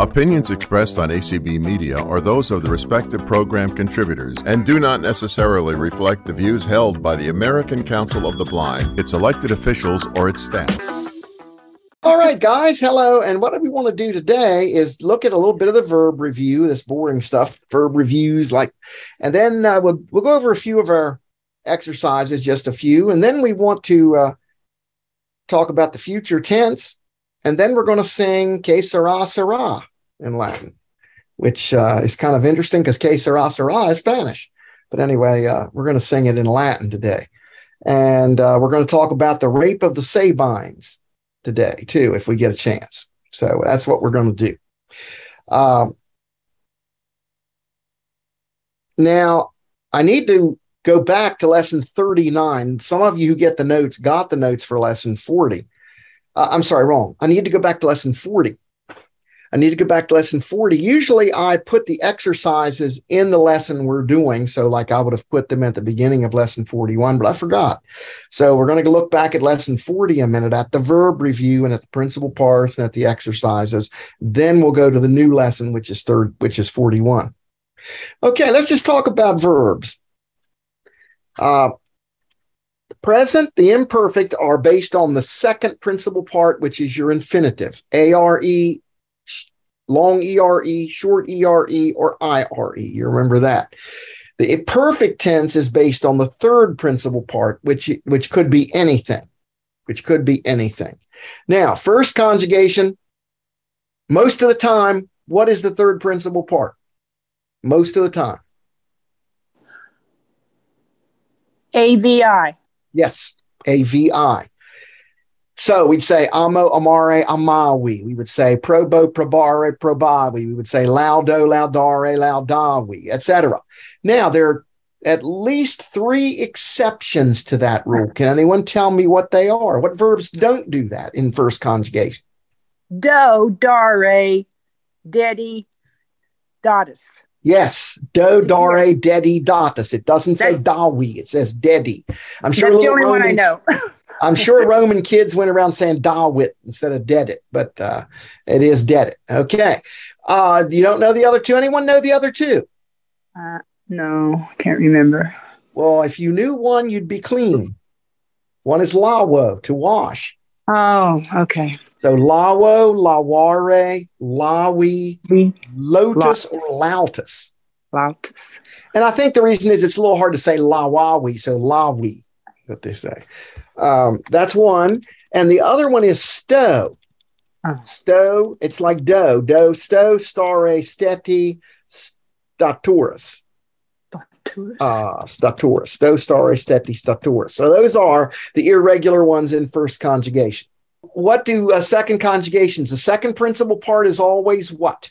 Opinions expressed on ACB Media are those of the respective program contributors and do not necessarily reflect the views held by the American Council of the Blind, its elected officials, or its staff. All right, guys. Hello. And what we want to do today is look at a little bit of the verb review, this boring stuff, verb reviews, like, and then uh, we'll we'll go over a few of our exercises, just a few, and then we want to uh, talk about the future tense, and then we're going to sing "Que sera sera" in Latin, which uh, is kind of interesting because "Que sera sera" is Spanish. But anyway, uh, we're going to sing it in Latin today, and uh, we're going to talk about the rape of the Sabines today too, if we get a chance. So that's what we're going to do. Um, now, I need to go back to lesson 39. Some of you who get the notes got the notes for lesson 40. Uh, I'm sorry, wrong. I need to go back to lesson 40. I need to go back to lesson 40. Usually I put the exercises in the lesson we're doing. So, like I would have put them at the beginning of lesson 41, but I forgot. So, we're going to look back at lesson 40 a minute at the verb review and at the principal parts and at the exercises. Then we'll go to the new lesson, which is third, which is 41. Okay, let's just talk about verbs. Uh, the present, the imperfect are based on the second principal part, which is your infinitive. A R E long ERE, short ERE, or IRE. You remember that. The perfect tense is based on the third principal part, which, which could be anything, which could be anything. Now, first conjugation, most of the time, what is the third principal part? Most of the time. AVI. Yes, AVI. So we'd say amo, amare, amawi. We would say probo, probare, probavi. We would say laudo, laudare, laudavi, etc. Now there are at least three exceptions to that rule. Can anyone tell me what they are? What verbs don't do that in first conjugation? Do, dare, dedi, datus. Yes, do, dare, dedi, datus. It doesn't say dawi. It says dedi. I'm sure That's the only one I know. I'm sure Roman kids went around saying Dawit instead of dead it, but uh, it is dead it. Okay. Uh, you don't know the other two? Anyone know the other two? Uh, no, can't remember. Well, if you knew one, you'd be clean. One is lawo, to wash. Oh, okay. So lawo, laware, lawi, lotus, or lautus. Lautus. And I think the reason is it's a little hard to say lawawi, so lawi, what they say. Um, that's one. And the other one is stow. Oh. Stow, it's like dough, dough, stow, stare, steti, staturis. Staturis. Ah, staturis, stow, stare, steti, staturis. So those are the irregular ones in first conjugation. What do uh, second conjugations? The second principal part is always what?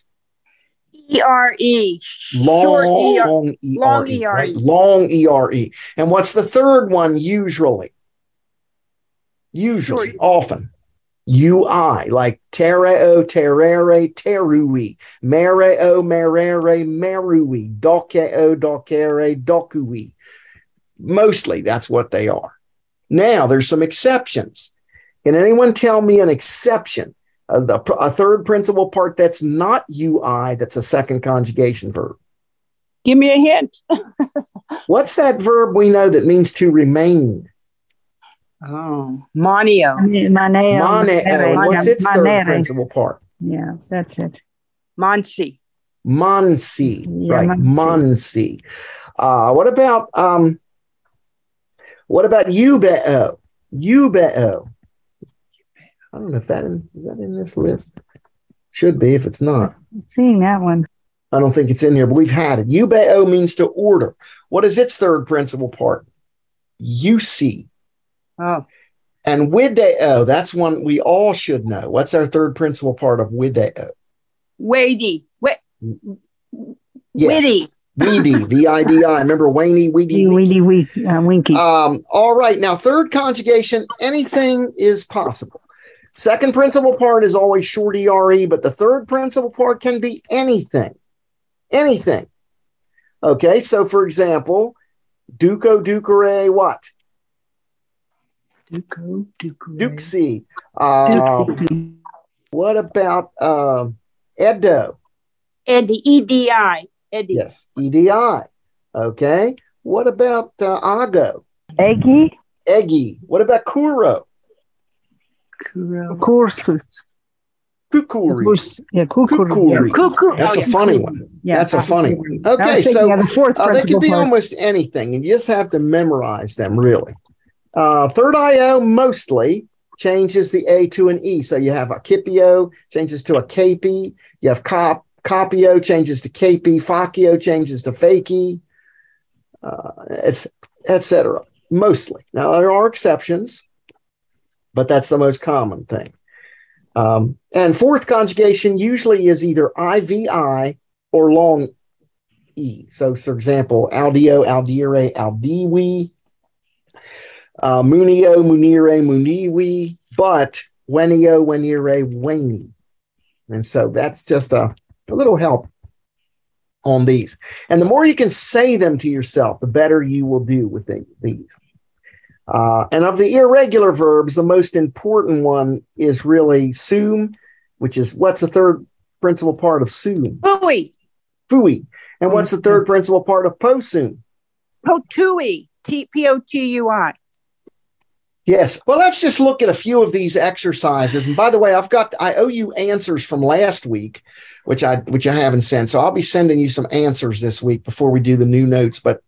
E-R-E. Long, Short E-R- long E-R-E. long right? E-R-E. Long E-R-E. And what's the third one usually? Usually, Short. often. UI, like tereo, terere, terui, mereo, merere, merui, dokeo, dokere, dokui. Mostly, that's what they are. Now, there's some exceptions. Can anyone tell me an exception? Uh, the, a third principal part that's not UI, that's a second conjugation verb. Give me a hint. What's that verb we know that means to remain? Oh, Monio. Maneo. Mane, what's its third principal part? Yeah, that's it. Monsi. Mansi, Yeah, right? Mansi. Uh, what about um, what about ubeo? Ubeo. I don't know if that in, is that in this list. Should be if it's not. Seeing that one. I don't think it's in here, but we've had it. Ubeo means to order. What is its third principal part? UC. Oh, And wideo, that's one we all should know. What's our third principal part of wideo? weighty. Wait, Yes. witty. Weedy, V I D I. Remember Waney, Weedy, Weedy Weedy uh, Winky. Um, all right. Now, third conjugation, anything is possible. Second principal part is always short ERE, but the third principal part can be anything. Anything. Okay. So, for example, Duco, Ducere, what? Duco, Duco. Duxie. Uh, what about um Edo. Eddie, E-D-I. Eddie. Yes, EDI. Okay. What about uh, Ago? Eggy. Eggy. What about Kuro? Kuro. Kursus. Kukuri. Kurs- Yeah, kukuri. Kukuri. Cuckoo. That's Oh, a yeah. funny one. Yeah, That's a funny one. Okay, thinking so of the fourth uh, they principal could be part. almost anything, and you just have to memorize them, really. Uh, third IO mostly changes the A to an E. So you have a Kipio changes to a Capi. You have cop, Copio changes to Capi. Faccio changes to Fakey. Uh, it's etc. Mostly. Now there are exceptions, but that's the most common thing. Um, and fourth conjugation usually is either IVI or long E. So, for example, Aldio, Aldire, Aldiwi, uh, Munio, Munire, Muniwi, but Wenio, Wenire, Weni. And so that's just a, a little help on these. And the more you can say them to yourself, the better you will do with the- these. Uh, and of the irregular verbs, the most important one is really sum, which is what's the third principal part of sum? Fui. Fui. And what's the third principal part of posum? Potui. T P O T U I. Yes. Well, let's just look at a few of these exercises. And by the way, I've got I owe you answers from last week, which I which I haven't sent. So I'll be sending you some answers this week before we do the new notes. But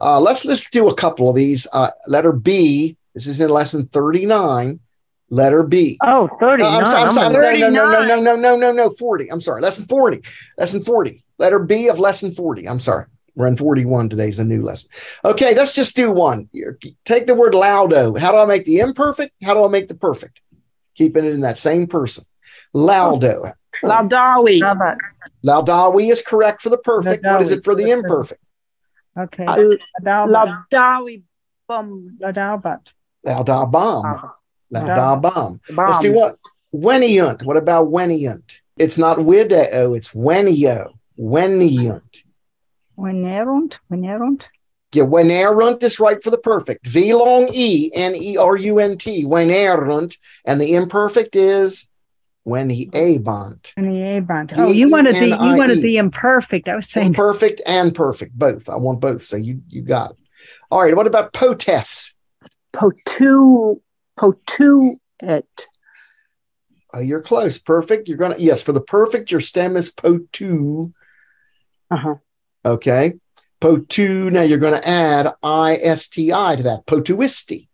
uh, let's let's do a couple of these. Uh, letter B. This is in lesson thirty nine. Letter B. Oh, 39. Uh, I'm sorry, I'm sorry. I'm No, no, no, no, no, no, no, no, no, 40. I'm sorry. Lesson 40. Lesson 40. Letter B of lesson 40. I'm sorry. We're 41 today is a new lesson. Okay, let's just do one. Take the word laudo. How do I make the imperfect? How do I make the perfect? Keeping it in that same person. Laudo. Laudawi. Laudawi is correct for the perfect. What is it for the imperfect? Okay. Laudawi. Bum. Ladalbat. Laudabam. Laudabam. Let's do what? Weniunt. What about weniunt? It's not wideo, it's wenio. Weniunt. Venerunt. Venerunt. Yeah, Wenerunt is right for the perfect. V long E, N E R U N T, Wenerunt. And the imperfect is Weniabont. Veneabant. Oh, you wanted the you V-E-N-I-E. wanted the imperfect. I was saying Imperfect and perfect, both. I want both. So you you got it. All right. What about potes? Potu. Potuet. Oh, you're close. Perfect. You're gonna yes, for the perfect, your stem is potu. Uh-huh. Okay. Potu. Now you're going to add I-S-T-I to that. Potuisti.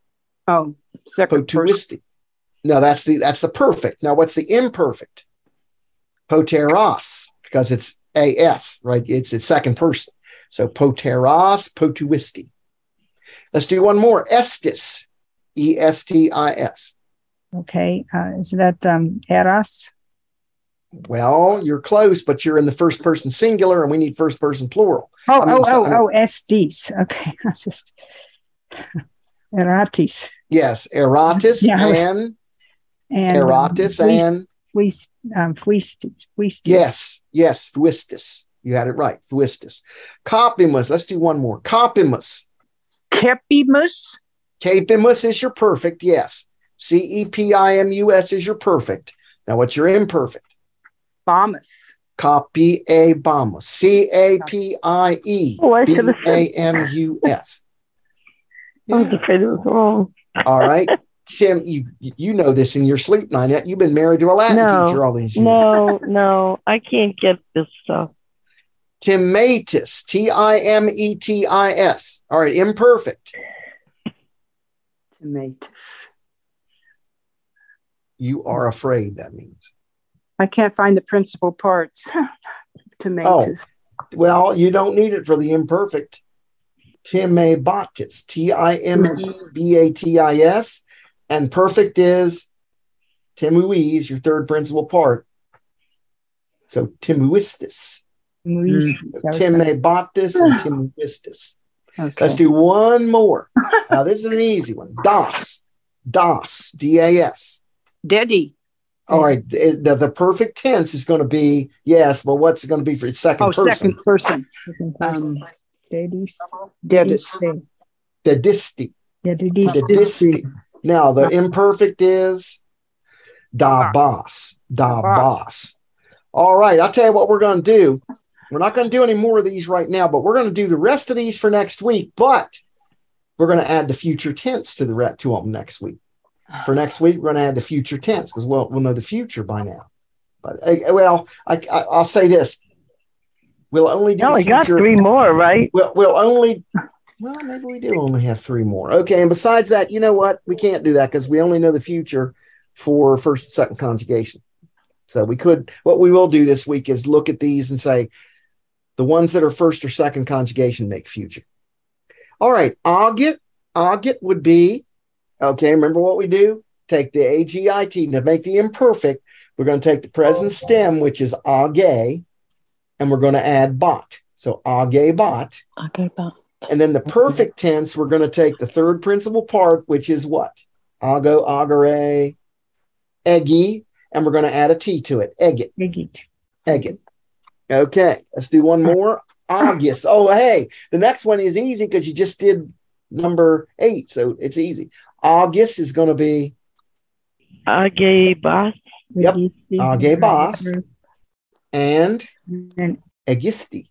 Oh, second person. Potuisti. No, that's the that's the perfect. Now, what's the imperfect? Poteros, because it's as right. It's its second person. So poteros, potuisti. Let's do one more. Estis, e s t i s. okay. Uh, is that um eras? Well, you're close, but you're in the first person singular, and we need first person plural. Oh, I mean, oh, so- oh, oh, SDs. Okay. I just eratis. Yes, eratis Yeah. and And eratis we, and we um fuistis. fuistis. yes, yes, fuistis. You had it right, fuistis. Copimus. Let's do one more. Copimus. Kepimus. Capimus is your perfect. Yes. C E P I M U S is your perfect. Now, what's your imperfect? Bombus. Copy a bamus. C A P I E Oh, I B should have said. A M U S. I was afraid it was wrong. All right. Tim, you you know this in your sleep, Lynette. You've been married to a Latin No. teacher all these years. No, no, I can't get this stuff. Timatus, T I M E T I S. All right, imperfect. Tomatoes. You are afraid, that means. I can't find the principal parts. to oh, make Tomatoes. Well, you don't need it for the imperfect. Timabatis, T I M E B A T I S. And perfect is Timui is your third principal part. So Timuistis, Muis- hmm. that was the- and Timuistis. Okay. Let's do one more. Now, this is an easy one. Das, Das, D A S. Daddy. All right. The, the, the perfect tense is going to be yes, but what's it going to be for its second Oh, person? second person. second person. Um, Daddies. Dedis. The disti. Yeah, daddies. The disti. Now, the imperfect is da boss. Da boss. boss. All right. I'll tell you what we're going to do. We're not going to do any more of these right now, but we're going to do the rest of these for next week. But we're going to add the future tense to the re- to them next week. For next week, we're going to add the future tense because we'll, we'll know the future by now. But well, I, I, I'll say this: we'll only do only the got three more, right? We'll, we'll only, well, maybe we do only have three more. Okay. And besides that, you know what? We can't do that because we only know the future for first and second conjugation. So we could, what we will do this week is look at these and say the ones that are first or second conjugation make future. All right. Augit, augit would be, okay, remember what we do? Take the AGIT to make the imperfect. We're going to take the present stem, which is age, and we're going to add bot. So age bot. Okay, but And then the perfect tense, we're going to take the third principal part, which is what? Ago, agere, eggy, and we're going to add a T to it. Egget, Igit. egget. Okay, let's do one more. August. Oh, hey, the next one is easy because you just did number eight, so it's easy. August is going to be Age boss. Yep. Igit. Age boss. and And Egisti.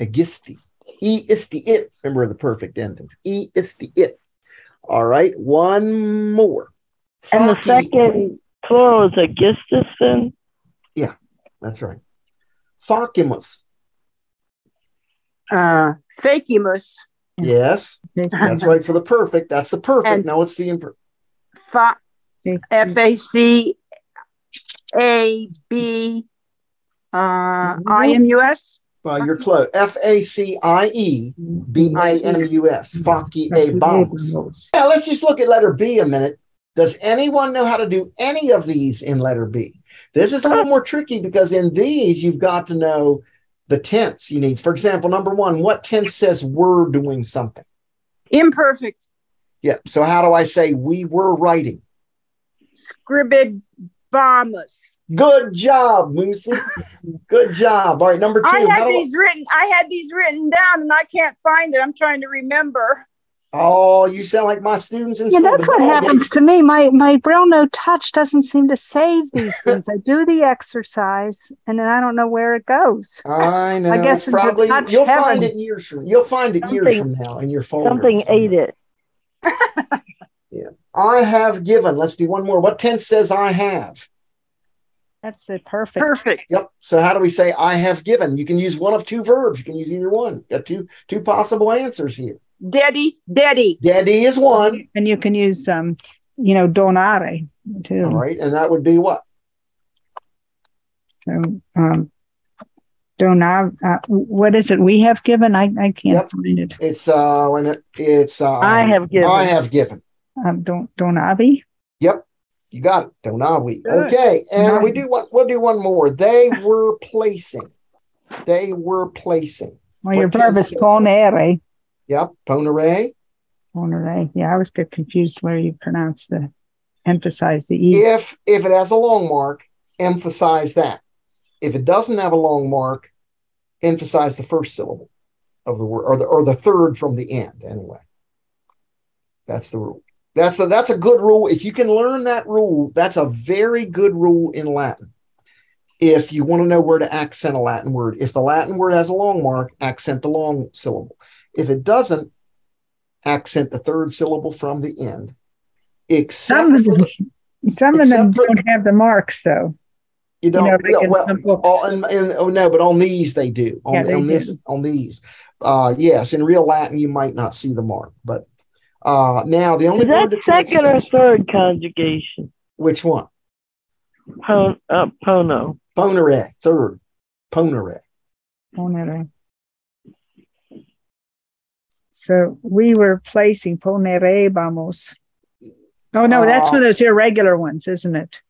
Egisti. E is the it. Remember the perfect endings. E is the it. All right, one more. And the second plural is Augustus then? Yeah, that's right. Facimus. Uh, fakimus. Yes, that's right for the perfect. That's the perfect. And- now it's the imperfect. Fa- F A C A B uh, I M U S. Well, you're close. F A C I E B A M U S. Faci a bombs. Now let's just look at letter B a minute. Does anyone know how to do any of these in letter B? This is a little more tricky because in these you've got to know the tense you need. For example, number one, what tense says we're doing something? Imperfect. Yep. So how do I say we were writing? Scribibamus. Good job, Moosey. Good job. All right, number two. I had do I- these written. I had these written down, and I can't find it. I'm trying to remember. Oh, you sound like my students in Yeah, school. that's what happens to me. My my BrailleNote Touch doesn't seem to save these things. I do the exercise and then I don't know where it goes. I know. I guess it's it's a probably you'll find it years from you'll find it years from now in your folder. Something ate it. yeah. I have given. Let's do one more. What tense says I have? That's the perfect. Perfect. Yep. So how do we say I have given? You can use one of two verbs. You can use either one. Got two two possible answers here. Daddy. Daddy. Daddy is one. And you can use um, you know, donare too. All right, and that would be what? So um donar uh, what is it we have given? I, I can't Yep. find it. It's uh when it, it's uh I have given. I have given. Um don donavi. Yep. You got it. Donawi. Good. Okay. And we do one we'll do one more. They were placing. They were placing. Well your What verb is is- ponere. Yep. Ponere. Ponere. Yeah, I always get confused where you pronounce the emphasize the E. If if it has a long mark, emphasize that. If it doesn't have a long mark, emphasize the first syllable of the word or the or the third from the end anyway. That's the rule. That's a that's a good rule. If you can learn that rule, that's a very good rule in Latin. If you want to know where to accent a Latin word, if the Latin word has a long mark, accent the long syllable. If it doesn't, accent the third syllable from the end. Except Some of them, the, some of them for- don't have the marks though. you don't know, like yeah, in well, all, and, and, oh no, but on these they do. On, Yeah, they on this, on these, uh, yes. In real Latin, you might not see the mark, but uh, now the only Is that word that's second or third conjugation? which one? Pon, uh, pono. Ponere, third. Ponere. Ponere. So we were placing ponere vamos. Oh no, that's one of those irregular ones, isn't it?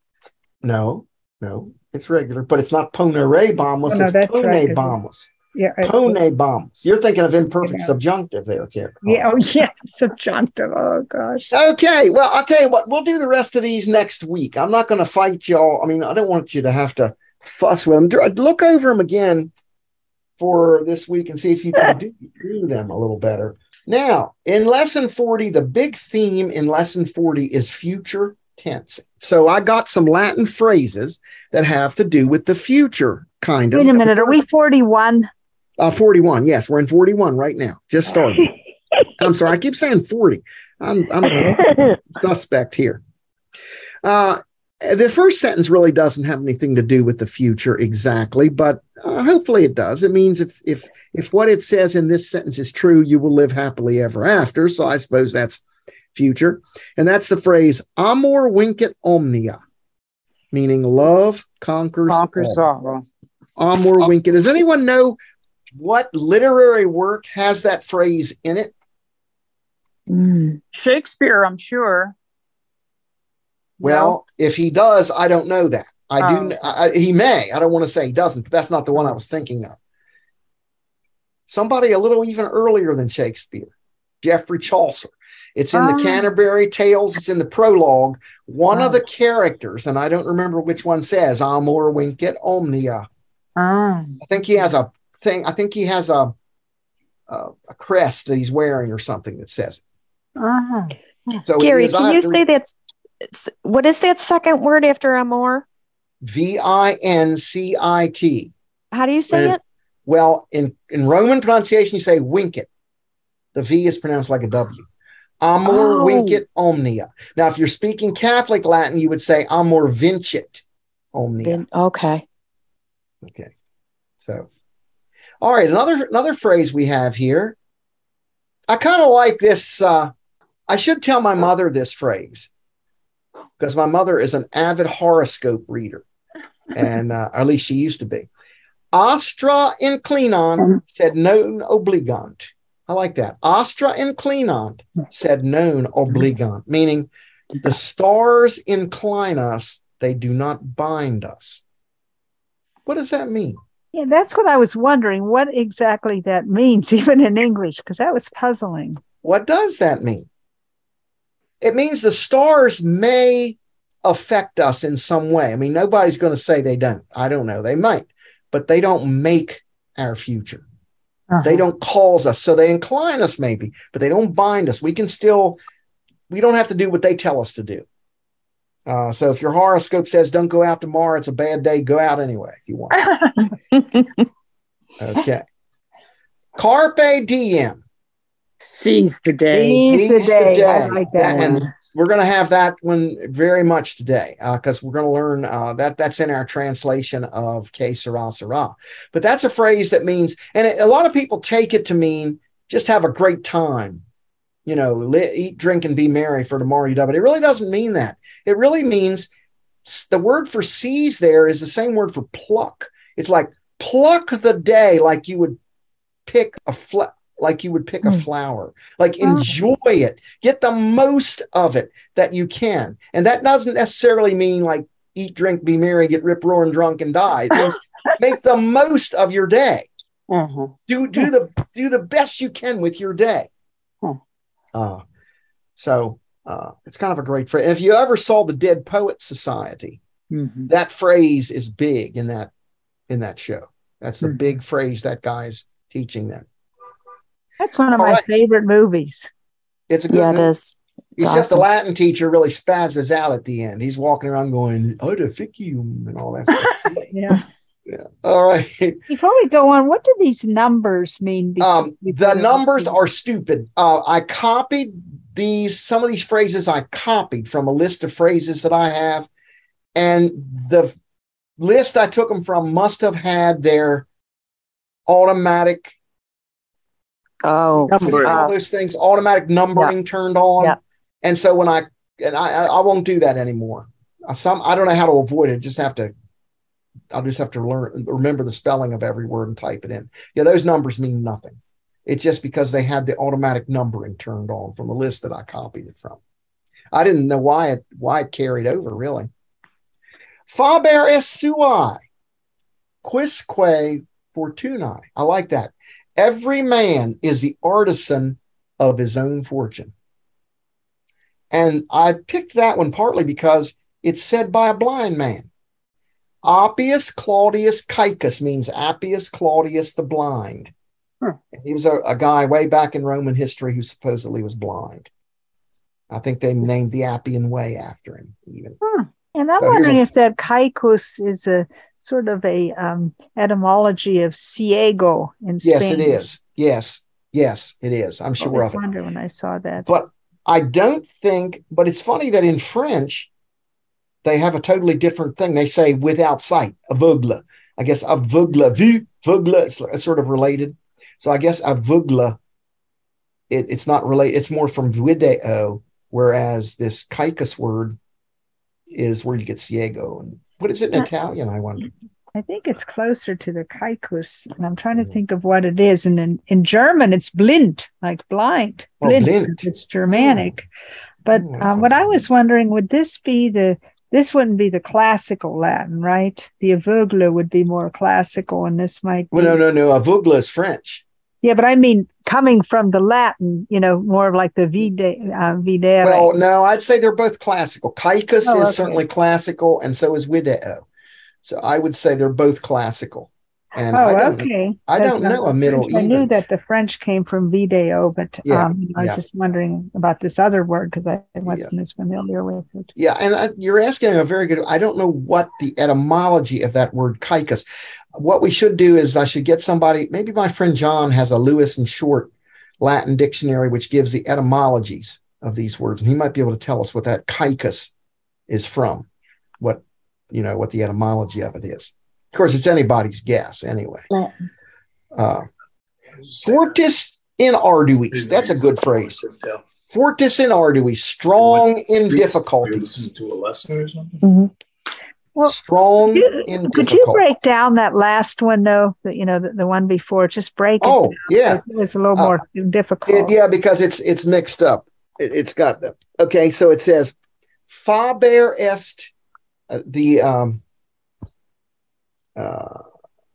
No, no, it's regular, but it's not ponere bombus. Oh, no, it's that's pone right. bombus. Yeah. Pone bombus. You're thinking of imperfect Yeah. subjunctive there, Karen. Yeah. Oh yeah. Subjunctive. Oh gosh. Okay, well, I'll tell you what, we'll do the rest of these next week. I'm not going to fight y'all. I mean, I don't want you to have to fuss with them. Look over them again for this week and see if you can do, do them a little better. Now, in lesson 40, the big theme in lesson 40 is future tense. So I got some Latin phrases that have to do with the future, kind of. Wait a minute. Are we 41? Uh, 41. Yes, we're in 41 right now. Just started. I'm sorry. I keep saying 40. I'm, I'm suspect here. Uh, the first sentence really doesn't have anything to do with the future exactly, but uh, hopefully it does. It means if if if what it says in this sentence is true, you will live happily ever after. So I suppose that's future, and that's the phrase "amor vincit omnia," meaning love conquers, Conquers all. all. Amor vincit. Does anyone know what literary work has that phrase in it? Mm. Shakespeare, I'm sure. Well, if he does, I don't know that. I do. Oh. I, I- he may. I don't want to say he doesn't, but that's not the one I was thinking of. Somebody a little even earlier than Shakespeare, Geoffrey Chaucer. It's in the Oh. Canterbury Tales. It's in the prologue. One of Oh. the characters, and I don't remember which one says "Amor vincit omnia." I think he has a thing. I think he has a a, a crest that he's wearing or something that says. it. Uh-huh. So Gary, can you say that? What is that second word after amor? V I N C I T? How do you say Uh, it? Well, in, in Roman pronunciation, you say winkit. The V is pronounced like a W. Amor Oh. vincit omnia. Now, if you're speaking Catholic Latin, you would say amor vincit omnia. Then- okay. Okay. So, all right, another another phrase we have here. I kind of like this. Uh, I should tell my mother this phrase because my mother is an avid horoscope reader, and uh, at least she used to be. Astra inclinant sed non obligant. I like that. Astra inclinant sed non obligant, meaning the stars incline us; they do not bind us. What does that mean? Yeah, that's what I was wondering. What exactly that means, even in English, because that was puzzling. What does that mean? It means the stars may affect us in some way. I mean, nobody's going to say they don't. I don't know. They might, but they don't make our future. Uh-huh. They don't cause us. So they incline us maybe, but they don't bind us. We can still, we don't have to do what they tell us to do. Uh, so if your horoscope says don't go out tomorrow, it's a bad day, go out anyway if you want. Okay. Carpe diem. Seize the day. Seize the Seize the day. I like that And one. we're going to have that one very much today because we're going to learn uh, that that's in our translation of que sera sera. But that's a phrase that means, and it, a lot of people take it to mean just have a great time, you know, li- eat, drink, and be merry for tomorrow you die. But it really doesn't mean that. It really means the word for seize there is the same word for pluck. It's like pluck the day like you would pick a fl- like you would pick a Hmm. flower like Oh. enjoy it get the most of it that you can and that doesn't necessarily mean like eat drink be merry get rip roaring drunk and die make the most of your day Uh-huh. do do the do the best you can with your day. Uh, so uh, it's kind of a great phrase if you ever saw the dead poet society Mhm. that phrase is big in that in that show that's the Hmm. big phrase that guy's teaching them That's one of All my right. favorite movies. it's a good Yeah, movie. is. It's Except the. Latin teacher really spazzes out at the end. He's walking around going, Oedificium and all that stuff. Yeah. Yeah. All right. Before we go on, what do these numbers mean? Um, the we- numbers are stupid. Uh, I copied these, some of these phrases I copied from a list of phrases that I have. And the list I took them from must have had their automatic Oh, Number. all uh, those things, automatic numbering turned on. Yeah. And so when I and I, I I won't do that anymore. Uh, Some I don't know how to avoid it. Just have to. I'll just have to learn remember the spelling of every word and type it in. Yeah, those numbers mean nothing. It's just because they had the automatic numbering turned on from a list that I copied it from. I didn't know why it why it carried over really. Faber es sui, quisque fortunae. I like that. Every man is the artisan of his own fortune. And I picked that one partly because it's said by a blind man. Appius Claudius Caecus means Appius Claudius the blind. Hmm. He was a, a guy way back in Roman history who supposedly was blind. I think they named the Appian Way after him, even. And I'm So wondering if that kaikus is a sort of a um, etymology of ciego in Yes, it is. Yes, yes, it is. I'm sure always of it. wonder when I saw that. But I don't think, but it's funny that in French, they have a totally different thing. They say without sight, aveugle. I guess aveugle, vue, aveugle, it's sort of related. So I guess aveugle, it, it's not related. It's more from video, whereas this caicus word is where you get ciego. And what is it in Uh, Italian? I wonder. I think it's closer to the caicus. and I'm trying to Mhm. think of what it is. And in, in German, it's blind, like blind. Oh, Blind, blind. It's Germanic. But Oh, that's um, what I was wondering, would this be the this wouldn't be the classical Latin, right? The aveugle would be more classical, and this might be. Well, no, no, no. Aveugle is French. Yeah, but I mean, coming from the Latin, you know, more of like the vide, uh, videre. Well, no, I'd say they're both classical. Kaikus Oh, is okay. certainly classical, and so is Video. So I would say they're both classical. And I oh, don't, okay. I don't know a Middle. I knew that the French came from video, but Yeah, um, I was yeah. just wondering about this other word because I wasn't as familiar with it. Yeah, and I, you're asking a very good. I don't know what the etymology of that word kaikus. What we should do is I should get somebody. Maybe my friend John has a Lewis and Short Latin dictionary which gives the etymologies of these words, and he might be able to tell us what that kaikus is from. What you know, what the etymology of it is. Of course, it's anybody's guess anyway. Uh, fortis in arduis. That's a good phrase. Fortis in arduis, strong in difficulties. Listen to a lesson or something. Mhm. Well, strong Could you, in could you break down that last one though? That you know, the, the one before. Just break it. Oh, yeah. It was a little Uh, more difficult. It- yeah, because it's it's mixed up. It, it's got the okay. So it says faber est uh, the um uh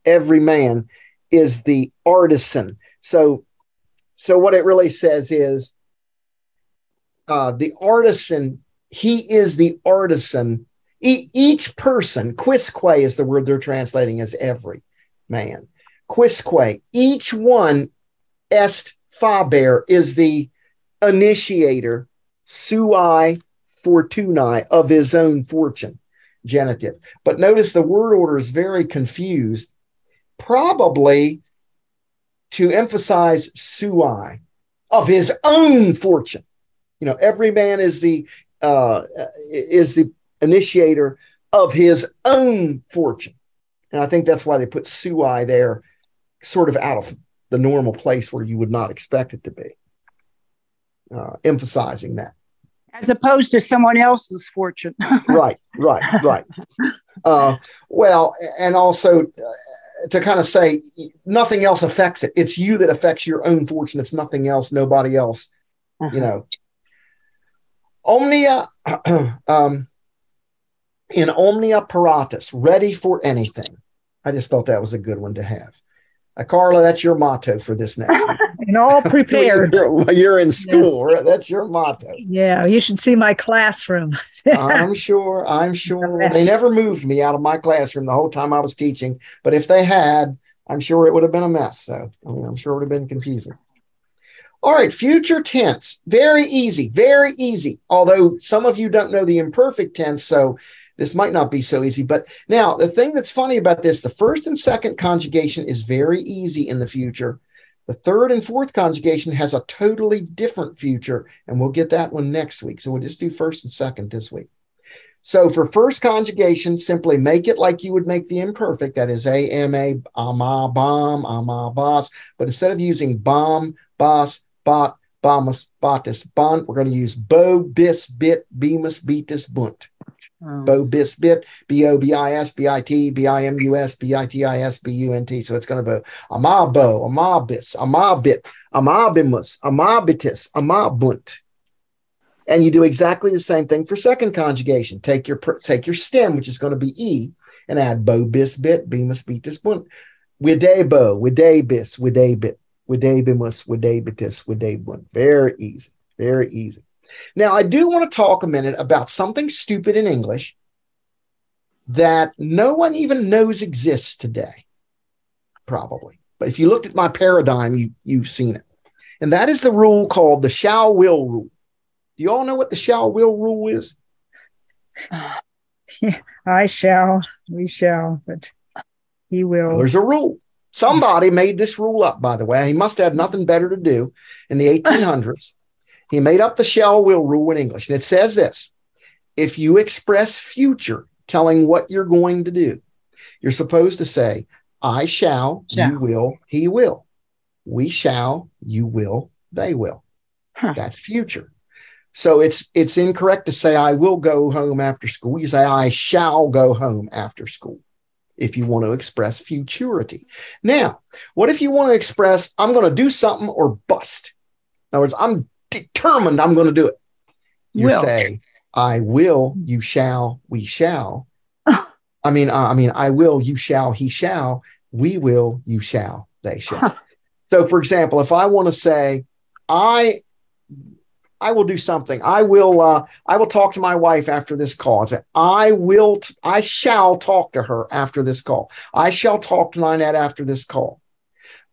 every man is the artisan. So so what it really says is uh the artisan he is the artisan. E- each person quisque is the word they're translating as every man. Quisque each one est faber is the initiator sui fortunae of his own fortune genitive. But notice the word order is very confused probably to emphasize sui of his own fortune. You know every man is the uh is the initiator of his own fortune. And i think that's why they put sui there sort of out of the normal place where you would not expect it to be uh, emphasizing that As opposed to someone else's fortune. right right right. Uh, well and also uh, to kind of say nothing else affects it. It's you that affects your own fortune. It's nothing else nobody else you know. Omnia um, in omnia paratus ready for anything. I just thought that was a good one to have. Uh, carla that's your motto for this next. And all prepared. you're, you're in school right? that's your motto. Yeah, you should see my classroom. i'm sure i'm sure. They never moved me out of my classroom the whole time i was teaching but if they had i'm sure it would have been a mess. So i mean i'm sure it would have been confusing. All right future tense. Very easy very easy. Although some of you don't know the imperfect tense so this might not be so easy. But now the thing that's funny about this the first and second conjugation is very easy in the future the third and fourth conjugation has a totally different future, and we'll get that one next week. So we'll just do first and second this week. So for first conjugation, simply make it like you would make the imperfect. That is a, am, a, ama, bom, ama, bos. But instead of using bom, boss, bot, bomus, botus, bont, we're going to use bo, bis, bit, bemus, beatus, bunt. Bo bis bit, oh. B O B I S B I T, B I M U S, B I T I S, B U N T. So it's going to be amabo, amabis, amabit, amabimus, amabitis, amabunt. And you do exactly the same thing for second conjugation. Take your take your stem, which is going to be e, and add bo bis bit, bemus beatus bunt. Widebo, widebis, widebit, widebimus, widebitis, widebunt. Very easy. Very easy. Now, I do want to talk a minute about something stupid in English that no one even knows exists today, probably. But if you looked at my paradigm, you, you've seen it. And that is the rule called the shall will rule. Do you all know what the shall will rule is? I shall, we shall, but he Well, will. there's a rule. Somebody made this rule up, by the way. He must have nothing better to do in the 1800s. He made up the shall will rule in English. And it says this if you express future telling what you're going to do, you're supposed to say, I shall, Shall. you will, he will. We shall, you will, they will. Huh. That's future. So it's it's incorrect to say I will go home after school. You say I shall go home after school if you want to express futurity. Now, what if you want to express I'm going to do something or bust? In other words, I'm determined I'm going to do it. You Will. say I will, you shall, we shall. I mean, uh, I mean, I will, you shall, he shall, we will, you shall, they shall. so, for example, if I want to say, I, I will do something. I will, uh, I will talk to my wife after this call. I say, I will, t- I shall talk to her after this call. I shall talk to Lynette after this call.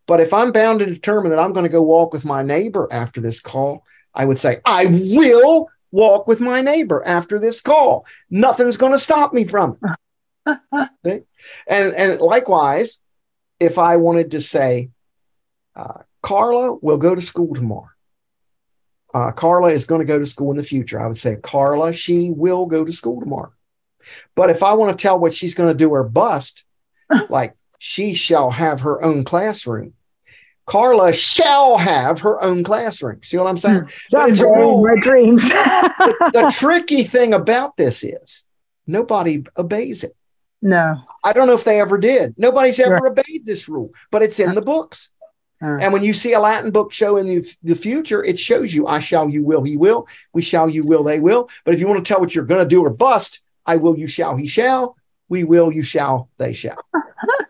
But if I'm bound to determine that I'm going to go walk with my neighbor after this call, I would say, I will walk with my neighbor after this call. Nothing's going to stop me from it. And and likewise, if I wanted to say, uh, Carla will go to school tomorrow. Uh, Carla is going to go to school in the future. I would say, Carla, she will go to school tomorrow. But if I want to tell what she's going to do or bust, like she shall have her own classroom, Carla shall have her own classroom. See what I'm saying? But it's a Someday in rule. my dreams. the, the tricky thing about this is nobody obeys it. No. I don't know if they ever did. Nobody's ever obeyed this rule, but it's in the books. Uh, And when you see a Latin book show in the, the future, it shows you, I shall, you will, he will, we shall, you will, they will. But if you want to tell what you're going to do or bust, I will, you shall, he shall, we will, you shall, they shall.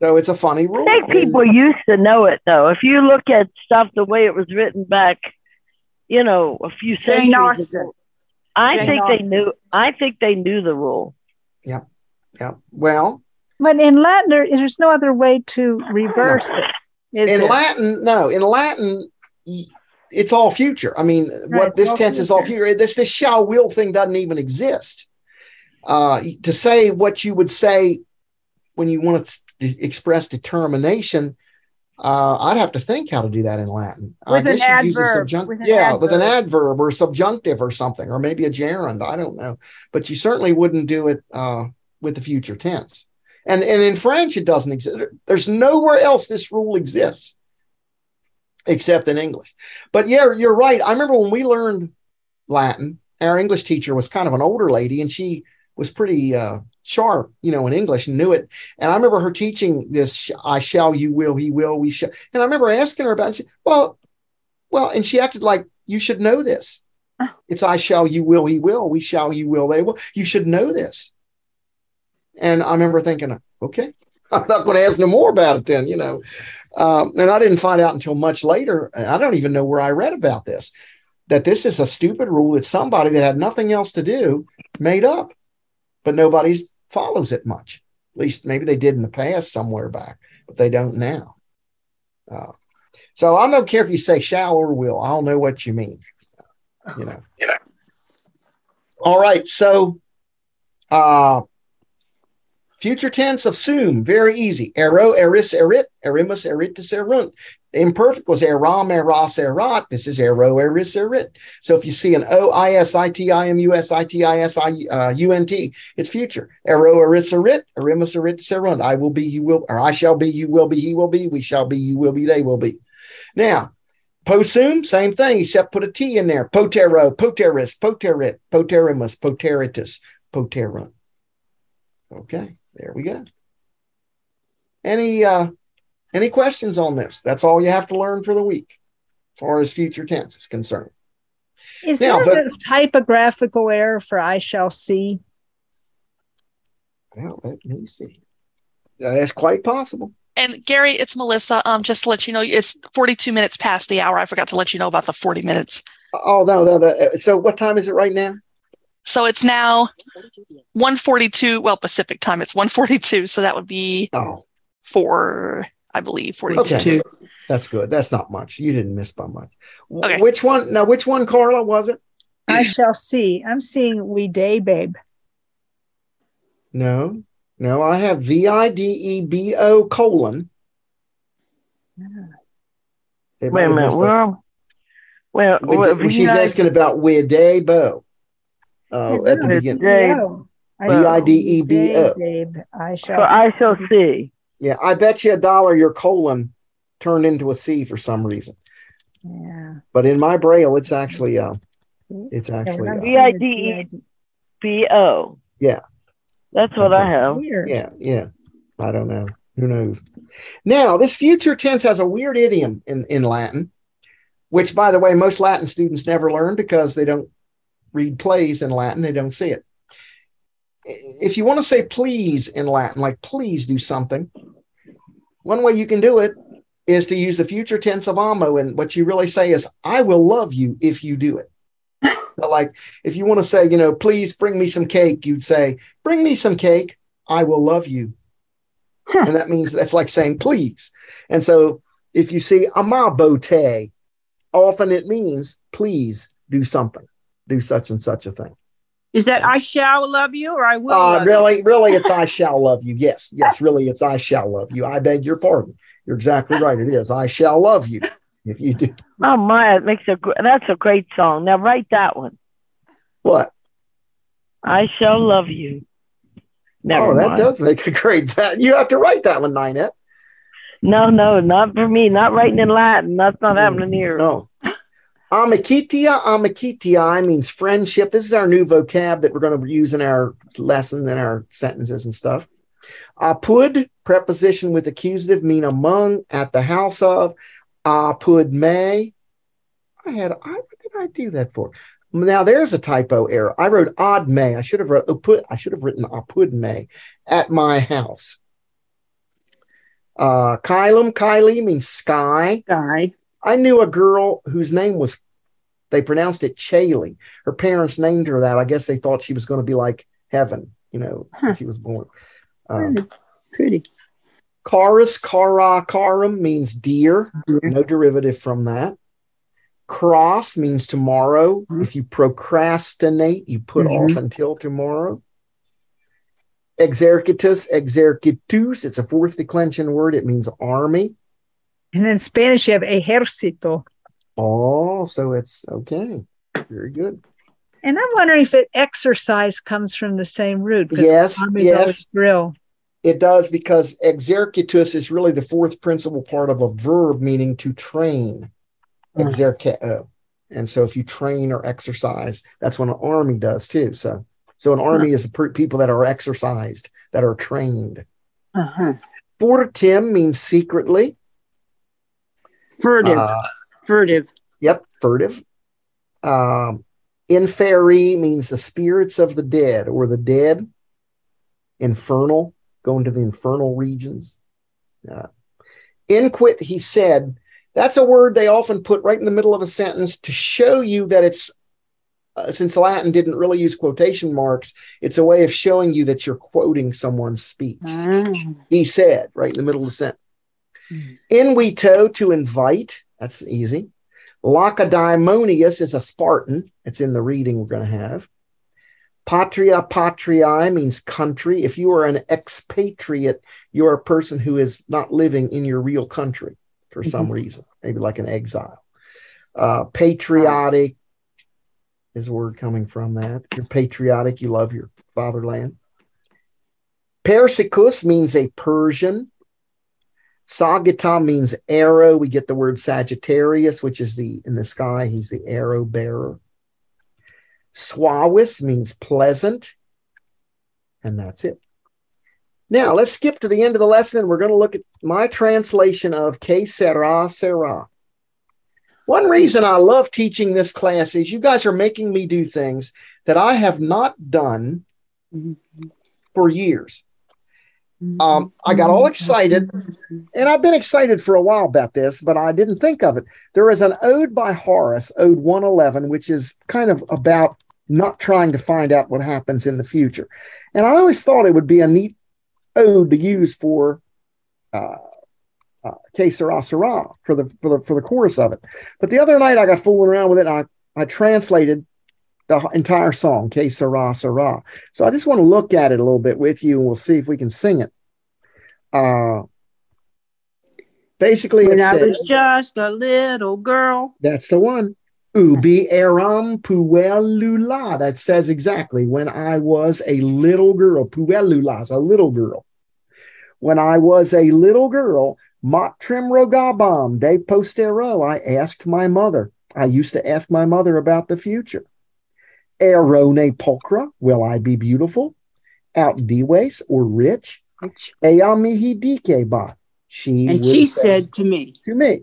so it's a funny rule. I think people used to know it though. If you look at stuff the way it was written back, you know, a few Jane centuries Austen. ago, I Jane think Austen. they knew. I think they knew the rule. Yeah. Well, but in Latin, there, there's no other way to reverse it. is in there? Latin, no, in Latin, it's all future. I mean, what this all tense is all future. This this shall will thing doesn't even exist. Uh, to say what you would say when you want to express determination, uh, I'd have to think how to do that in Latin. I With an guess you'd use a adverb, subjunct- with an yeah, with an adverb. adverb or subjunctive or something, or maybe a gerund. I don't know, but you certainly wouldn't do it uh, with the future tense. And and in French, it doesn't exist. There's nowhere else this rule exists except in English. But yeah, you're right. I remember when we learned Latin, our English teacher was kind of an older lady, and she was pretty uh, sharp, you know, in English and knew it. And I remember her teaching this: "I shall, you will, he will, we shall." And I remember asking her about. It. She, well, well, and she acted like you should know this. It's I shall, you will, he will, we shall, you will, they will. You should know this. And I remember thinking, okay, I'm not going to ask no more about it then, you know. Um, and I didn't find out until much later. I don't even know where I read about this that this is a stupid rule that somebody that had nothing else to do made up, but nobody follows it much. At least maybe they did in the past somewhere back, but they don't now. Uh, so I don't care if you say shall or will. I'll know what you mean. You know. Yeah. All right. So, uh, future tense of sum, very easy. Ero, eris, erit, erimus, eritus, erunt. Imperfect was eram, eras, erat. This is ero, eris, erit. So if you see an O, I, S, I, T, I, M, U, S, I, T, I, S, I, uh, U, N, T, it's future. Ero, eris, erit, erimus, eritus, erunt. I will be, you will, or I shall be, you will be, he will be, we shall be, you will be, they will be. Now, Posum, same thing, except put a T in there. Potero, poteris, poterit, poterimus, poteritus, poterunt. Okay, there we go. Any uh any questions on this? That's all you have to learn for the week, as far as future tense is concerned. Is Now, there a typographical error for I shall see? Well, let me see. That's quite possible. And Gary, it's Melissa. Um, just to let you know, it's 42 minutes past the hour. I forgot to let you know about the 40 minutes. Oh no, no, no. So what time is it right now? So it's now 142. Well, Pacific time, it's 142. So that would be Oh, four, I believe, 42. Okay. That's good. That's not much. You didn't miss by much. W- Okay. Which one? Now, which one, Carla, was it? I shall see. I'm seeing we day, babe. No, no. I have V I D E B O colon. They Wait a have minute. missed Well, well, well, Wid- she's asking about Widebo. Uh, at the beginning. day- No. I V shall I D E B babe. I shall. so I shall see. Yeah, I bet you a dollar your colon turned into a C for some reason. Yeah. But in my braille, it's actually uh, it's actually we're not uh, V I D E seeing B O. Yeah. That's what I have. Yeah, yeah. I don't know. Who knows? Now, this future tense has a weird idiom in in Latin, which, by the way, most Latin students never learn because they don't read plays in Latin. They don't see it. If you want to say please in Latin, like please do something, one way you can do it is to use the future tense of amo. And what you really say is, I will love you if you do it. So like if you want to say, you know, please bring me some cake, you'd say, bring me some cake. I will love you. and that means that's like saying please. And so if you see amabo te, often it means please do something, do such and such a thing. Is that I shall love you or I will? Uh, love you? really, really, it's I shall love you. Yes, yes, really, it's I shall love you. I beg your pardon. You're exactly right. It is. I shall love you if you do. Oh my, it makes a gr- that's a great song. Now write that one. What? I shall love you. Never oh, that mind. does make a great. That you have to write that one, Lynette. No, no, not for me. Not writing in Latin. That's not happening here. No. Amicitia, amicitiae means friendship. This is our new vocab that we're going to use in our lesson and our sentences and stuff. Apud, preposition with accusative, mean among, at the house of. Apud me. I had, I, what did I do that for? Now there's a typo error. I wrote odd may. I should have wrote, put, I should have written apud me at my house. Uh, Caelum, caeli means sky. Guy. I knew a girl whose name was, they pronounced it Chaley. Her parents named her that. I guess they thought she was going to be like heaven, you know, Huh. she was born. Um, Pretty. Carus, cara, carum means dear. Dear. No derivative from that. Cras means tomorrow. Mhm. If you procrastinate, you put Mhm. off until tomorrow. Exercitus, exercitus. It's a fourth declension word. It means army. And in Spanish, you have ejército. Oh, so it's okay. Very good. And I'm wondering if it exercise comes from the same root. Yes, yes. drill. It does because exercitus is really the fourth principal part of a verb meaning to train. Mm. Exerceo. And so if you train or exercise, that's what an army does too. So so an army is people that are exercised, that are trained. Uh-huh. Furtim means secretly. Furtive. Uh, Furtive. Yep, furtive. Um, inferi means the spirits of the dead or the dead. Infernal, going to the infernal regions. Uh, inquit, he said, that's a word they often put right in the middle of a sentence to show you that it's, uh, since Latin didn't really use quotation marks, it's a way of showing you that you're quoting someone's speech. Mm. He said, right in the middle of the sentence. Mm. Invito, to invite. That's easy. Lacedaemonius is a Spartan. It's in the reading we're going to have. Patria patriae means country. If you are an expatriate, you are a person who is not living in your real country for some reason, maybe like an exile. Uh, patriotic is a word coming from that. You're patriotic, you love your fatherland. Persicus means a Persian. Sagitta means arrow. We get the word Sagittarius, which is the in the sky. He's the arrow bearer. Suavis means pleasant. And that's it. Now let's skip to the end of the lesson and we're going to look at my translation of Que sera sera. One reason I love teaching this class is you guys are making me do things that I have not done mm-hmm. for years. Um, I got all excited, and I've been excited for a while about this, but I didn't think of it. There is an ode by Horace, Ode 111, which is kind of about not trying to find out what happens in the future. And I always thought it would be a neat ode to use for uh, uh, Que sera, sera for the for the for the chorus of it. But the other night I got fooling around with it. And I I translated the entire song, Que sera, sera. So I just want to look at it a little bit with you, and we'll see if we can sing it. Uh, basically, it When I says, was just a little girl. that's the one. Ubi eram puellula. That says exactly when I was a little girl. Puellula is a little girl. When I was a little girl, matrim rogabam de postero, I asked my mother. I used to ask my mother about the future. Erone pulchra, will I be beautiful? Aut dives or rich? Eamihi dike ba. She And she say said to me, to me.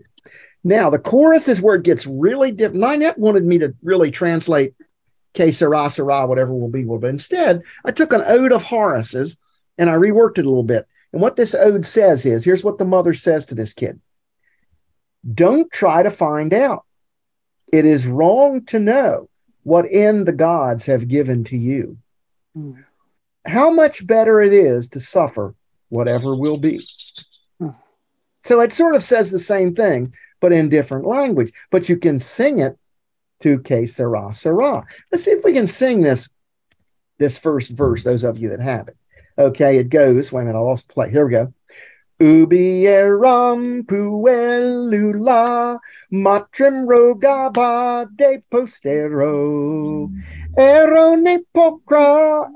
Now, the chorus is where it gets really different. Lynette wanted me to really translate Que sera, sera, whatever will be, will be. Instead, I took an ode of Horace's and I reworked it a little bit. And what this ode says is here's what the mother says to this kid Don't try to find out. It is wrong to know what end the gods have given to you. Hmm. How much better it is to suffer whatever will be. Hmm. So it sort of says the same thing, but in different language. But you can sing it to Que Sera Sera. Let's see if we can sing this this first verse, those of you that have it. Okay, it goes. Wait a minute, I lost play. Here we go. Ubi eram puellula matrim rogaba de postero. Erone pocra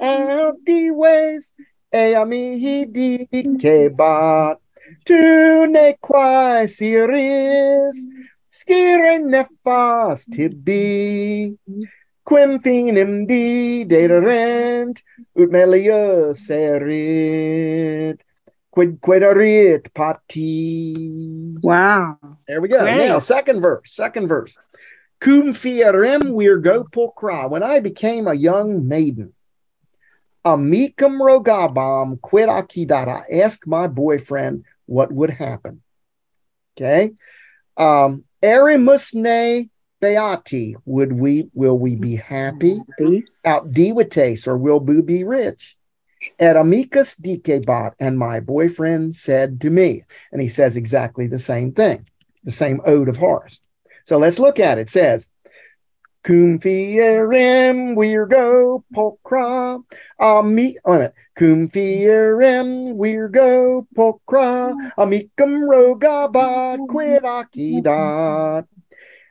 dives eamihi dicebat tu ne quae siris scire nefas tibi. Quem finem di ut melius erit quid pati Wow. there we go. Great. Now, second verse. Second verse. Cum fierem virgo pulcra. When I became a young maiden, amicum rogabam quid accidat. I asked my boyfriend what would happen. Okay. Um, erimus ne beati. Would we, will we be happy? Aut divites, or will we be rich? Et amicus dicebat, and my boyfriend said to me, and he says exactly the same thing, the same ode of Horace. So let's look at it. It says, Cum fierem virgo pulcra, ami, oh, wait a minute. Cum fierem virgo pulcra, amicum rogabat quid accidat.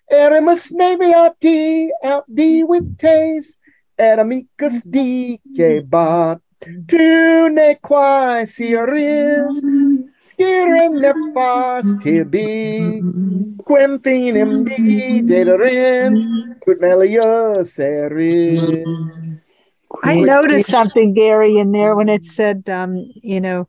Erimus ne beati aut divites, et amicus dicebat. Tu ne quaesieris, scirem nefas tibi, quem finem di dederent, ut melius erit. I noticed something, Gary, in there when it said, um, you know,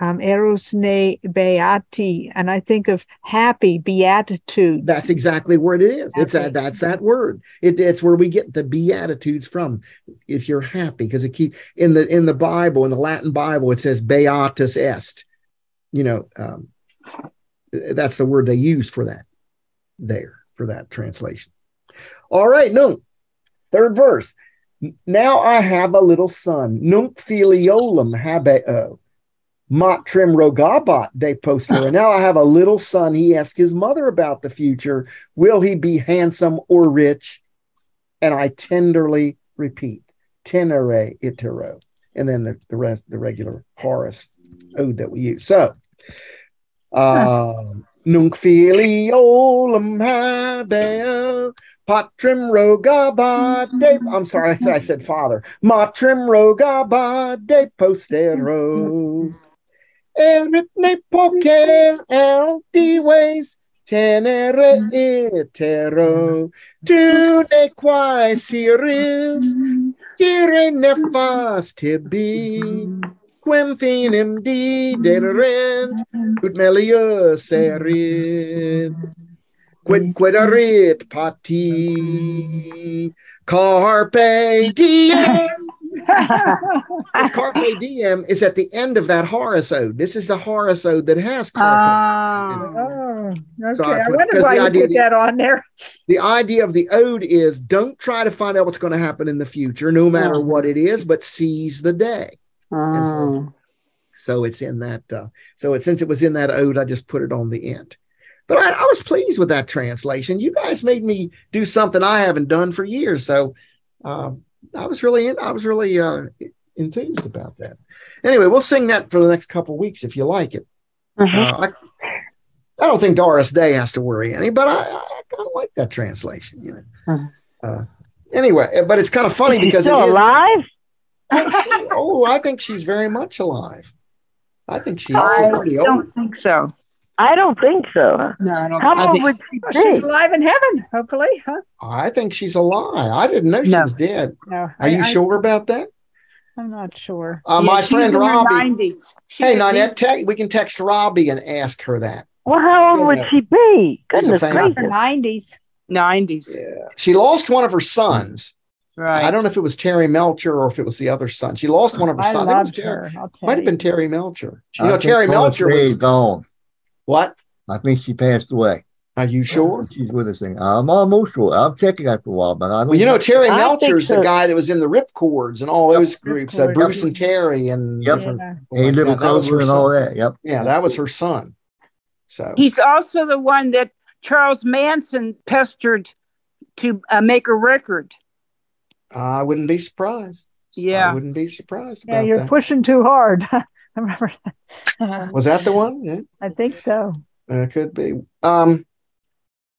um, eros ne beati, and I think of happy beatitudes. That's exactly where it is. It's Happy. that that's that word. It, it's where we get the beatitudes from. If you're happy, because it keep in the in the Bible, in the Latin Bible, it says beatus est. You know, um, that's the word they use for that there for that translation. All right, no. Third verse. Now I have a little son. Nunc filiolum habeo. Matrim rogabat de postera. Now I have a little son. He asked his mother about the future. Will he be handsome or rich? And I tenderly repeat, tenere itero. And then the, the rest, the regular Horace ode that we use. So, um, nunc filiolum habeo. Patrim rogabat de. I'm sorry, I said, I said father. Matrim rogabat de postero. Erit ne poker dives tenere itero. Tu ne quaesieris, scire nefas tibi. Quem finem di dederent, ut melius erit. Quidquid erit pati. Carpe diem. This carpe diem is at the end of that Horace ode. This is the Horace ode that has carpe. Ah. Oh, okay. So I I, wonder why the you idea put that- that on there. the idea of the ode is don't try to find out what's going to happen in the future, no matter Oh. what it is, but seize the day. Oh. So it's in that. Uh, so it, since it was in that ode, I just put it on the end. But I, I was pleased with that translation. You guys made me do something I haven't done for years. So um, I was really, in, I was really uh, enthused about that. Anyway, we'll sing that for the next couple of weeks if you like it. Uh, I, I don't think Doris Day has to worry any, but I, I kind of like that translation. You know. Mhm. Uh, anyway, but it's kind of funny Is because still it is- alive? oh, I think she's very much alive. I think she, she's I pretty old. don't think so. I don't think so. No, I don't. How I old think, would she be? she's alive in heaven, hopefully, huh? I think she's alive. I didn't know she No. was dead. No, Are I, you I, sure about that? I'm not sure. Uh, Yeah, my she's friend in her Robbie. 90s. Hey, at Lynette, te- we can text Robbie and ask her that. Well, how old would Yeah. she be? Goodness gracious. 90s. 90s. Yeah. She lost one of her sons. Right. I don't know if it was Terry Melcher or if it was the other son. She lost one of her I sons. I think it was loved Terry. her. I'll Might have been Terry Melcher. You I know, Terry Melcher Day was gone. What? I think she passed away. Are you sure? She's with us. thing. I'm almost sure. I'm checking after a while, but I don't. Well, you know, Terry I think Melcher's the guy that was in the Rip Chords and all those groups, uh, Rip Chord. Bruce and Terry and Yep. different. Yeah. Hey, like little that. That was Clover her and all son. that. Yep. Yeah, that was her son. So He's also the one that Charles Manson pestered to uh, make a record. I wouldn't be surprised. Yeah, I wouldn't be surprised Yeah, you're that. pushing too hard. I remember. that. Was that the one? Yeah, I think so. it could be. Um,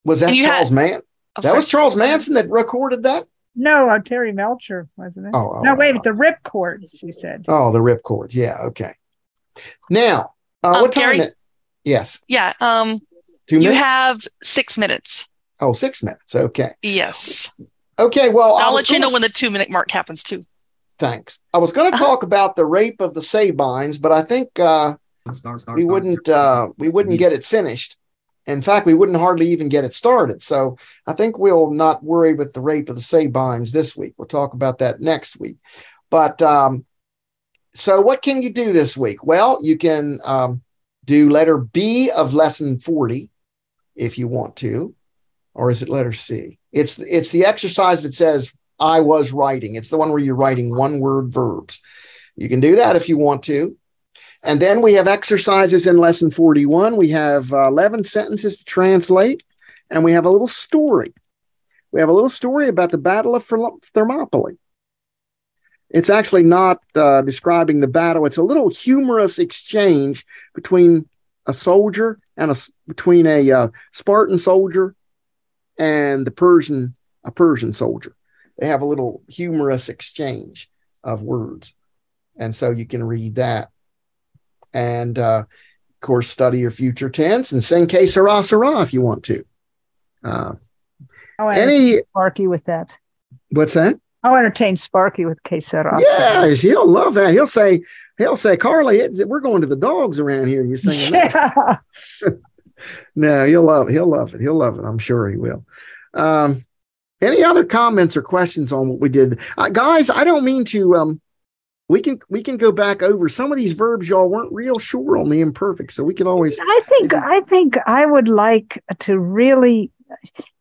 was that And you had- Charles Man? Oh, that sorry. was Charles Manson that recorded that. No, uh, Terry Melcher, wasn't it? Oh, oh, no, wait, oh. the Rip Chords, you said. Oh, the Rip Chords. Yeah. Okay. Now, uh, Um, what time? Gary? it- Yes. Yeah. Um, Two you have six minutes. oh, six minutes. Okay. Yes. Okay. Well, I I'll let you gonna- know when the two minute mark happens too. Thanks. I was going to Uh-huh. talk about the rape of the Sabines, but I think uh, we wouldn't uh, we wouldn't get it finished. In fact, we wouldn't hardly even get it started. So I think we'll not worry with the rape of the Sabines this week. We'll talk about that next week. But um, so what can you do this week? Well, you can um, do letter B of lesson 40 if you want to, or is it letter C? It's it's the exercise that says I was writing. It's the one where you're writing one word verbs. You can do that if you want to. And then we have exercises in lesson 41. We have uh, 11 sentences to translate, and we have a little story. We have a little story about the Battle of Thermopylae. It's actually not uh, describing the battle, it's a little humorous exchange between a soldier and a between a uh, Spartan soldier and the Persian a Persian soldier. They have a little humorous exchange of words, and so you can read that. And uh, of course study your future tense and sing que sera sera if you want to. Uh, I'll any Sparky with that. what's that? I'll entertain Sparky with Quesera. yes he'll love that. He'll say he'll say carly it's, we're going to the dogs around here you're singing that. Yeah. no he'll love he'll love it. He'll love it. I'm sure he will. Um, any other comments or questions on what we did uh, guys i don't mean to um, we can we can go back over some of these verbs y'all weren't real sure on the imperfect so we can always I think I think I would like to really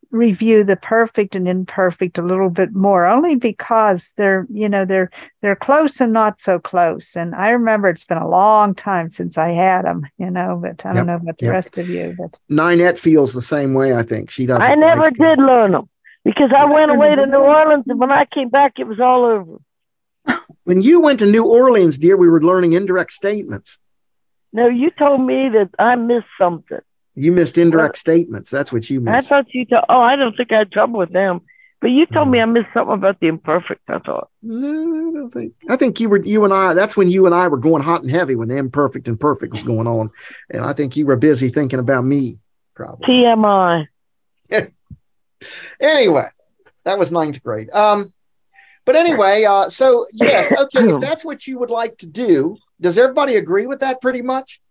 review the perfect and imperfect a little bit more only because they're you know they're they're close and not so close and i remember it's been a long time since i had them you know but i Yep, don't know about the yep. rest of you but Lynette feels the same way. I think she doesn't. I never like them. did learn them because I went away to New Orleans and when I came back, it was all over. When you went to New Orleans, dear, we were learning indirect statements. No, you told me that I missed something. You missed indirect statements. That's what you missed. I thought you told. Oh, I don't think I had trouble with them, but you told me I missed something about the imperfect. I thought. No, I don't think. I think you were you and I. That's when you and I were going hot and heavy when the imperfect and perfect was going on, and I think you were busy thinking about me. Probably. TMI. Anyway, that was ninth grade. Um, but anyway, uh, so yes, okay. If that's what you would like to do, does everybody agree with that? Pretty much.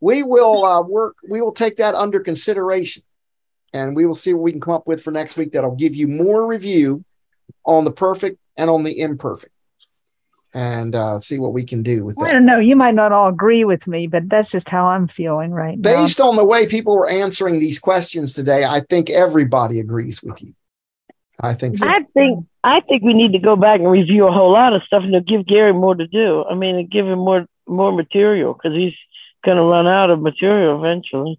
We will uh, work. We will take that under consideration, and we will see what we can come up with for next week. That'll give you more review on the perfect and on the imperfect, and uh, see what we can do with it. i don't know you might not all agree with me but that's just how i'm feeling right now Based on the way people were answering these questions today, I think everybody agrees with you. I think so. I think I think we need to go back and review a whole lot of stuff and give Gary more to do. I mean, give him more more material because he's going to run out of material eventually.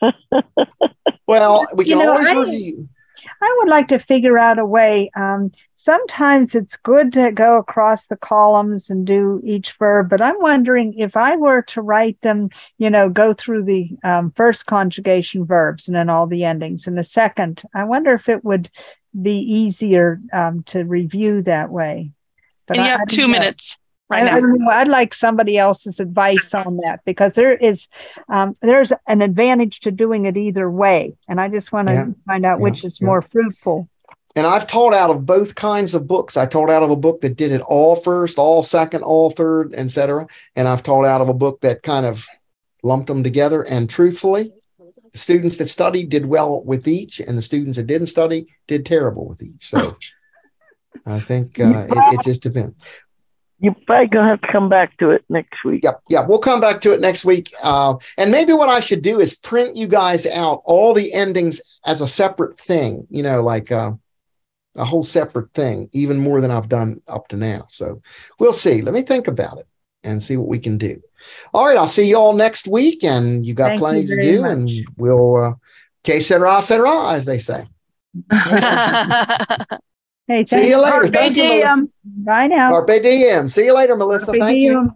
Well, we You can know, always I- review. I would like to figure out a way. Um, sometimes it's good to go across the columns and do each verb, but I'm wondering if I were to write them, you know, go through the um, first conjugation verbs and then all the endings, and the second, I wonder if it would be easier um, to review that way. But And you I- I have don't two know. minutes I, right I now. don't know. I'd like somebody else's advice on that because there is um, there's an advantage to doing it either way, and I just want to Yeah. find out Yeah. which is Yeah. more fruitful. And I've taught out of both kinds of books. I taught out of a book that did it all first, all second, all third, etc. And I've taught out of a book that kind of lumped them together. And truthfully, the students that studied did well with each, and the students that didn't study did terrible with each. So I think uh, it, it just depends. You're probably gonna have to come back to it next week. Yep, yeah, we'll come back to it next week. Uh, and maybe what I should do is print you guys out all the endings as a separate thing. You know, like uh, a whole separate thing, even more than I've done up to now. So we'll see. Let me think about it and see what we can do. All right, I'll see you all next week, and you got Thank plenty you to do, much. and we'll uh, que sera, sera, as they say. Hey, See you later. Carpe Thank you. Bye now. Carpe diem. See you later, Melissa. Carpe Thank you. diem.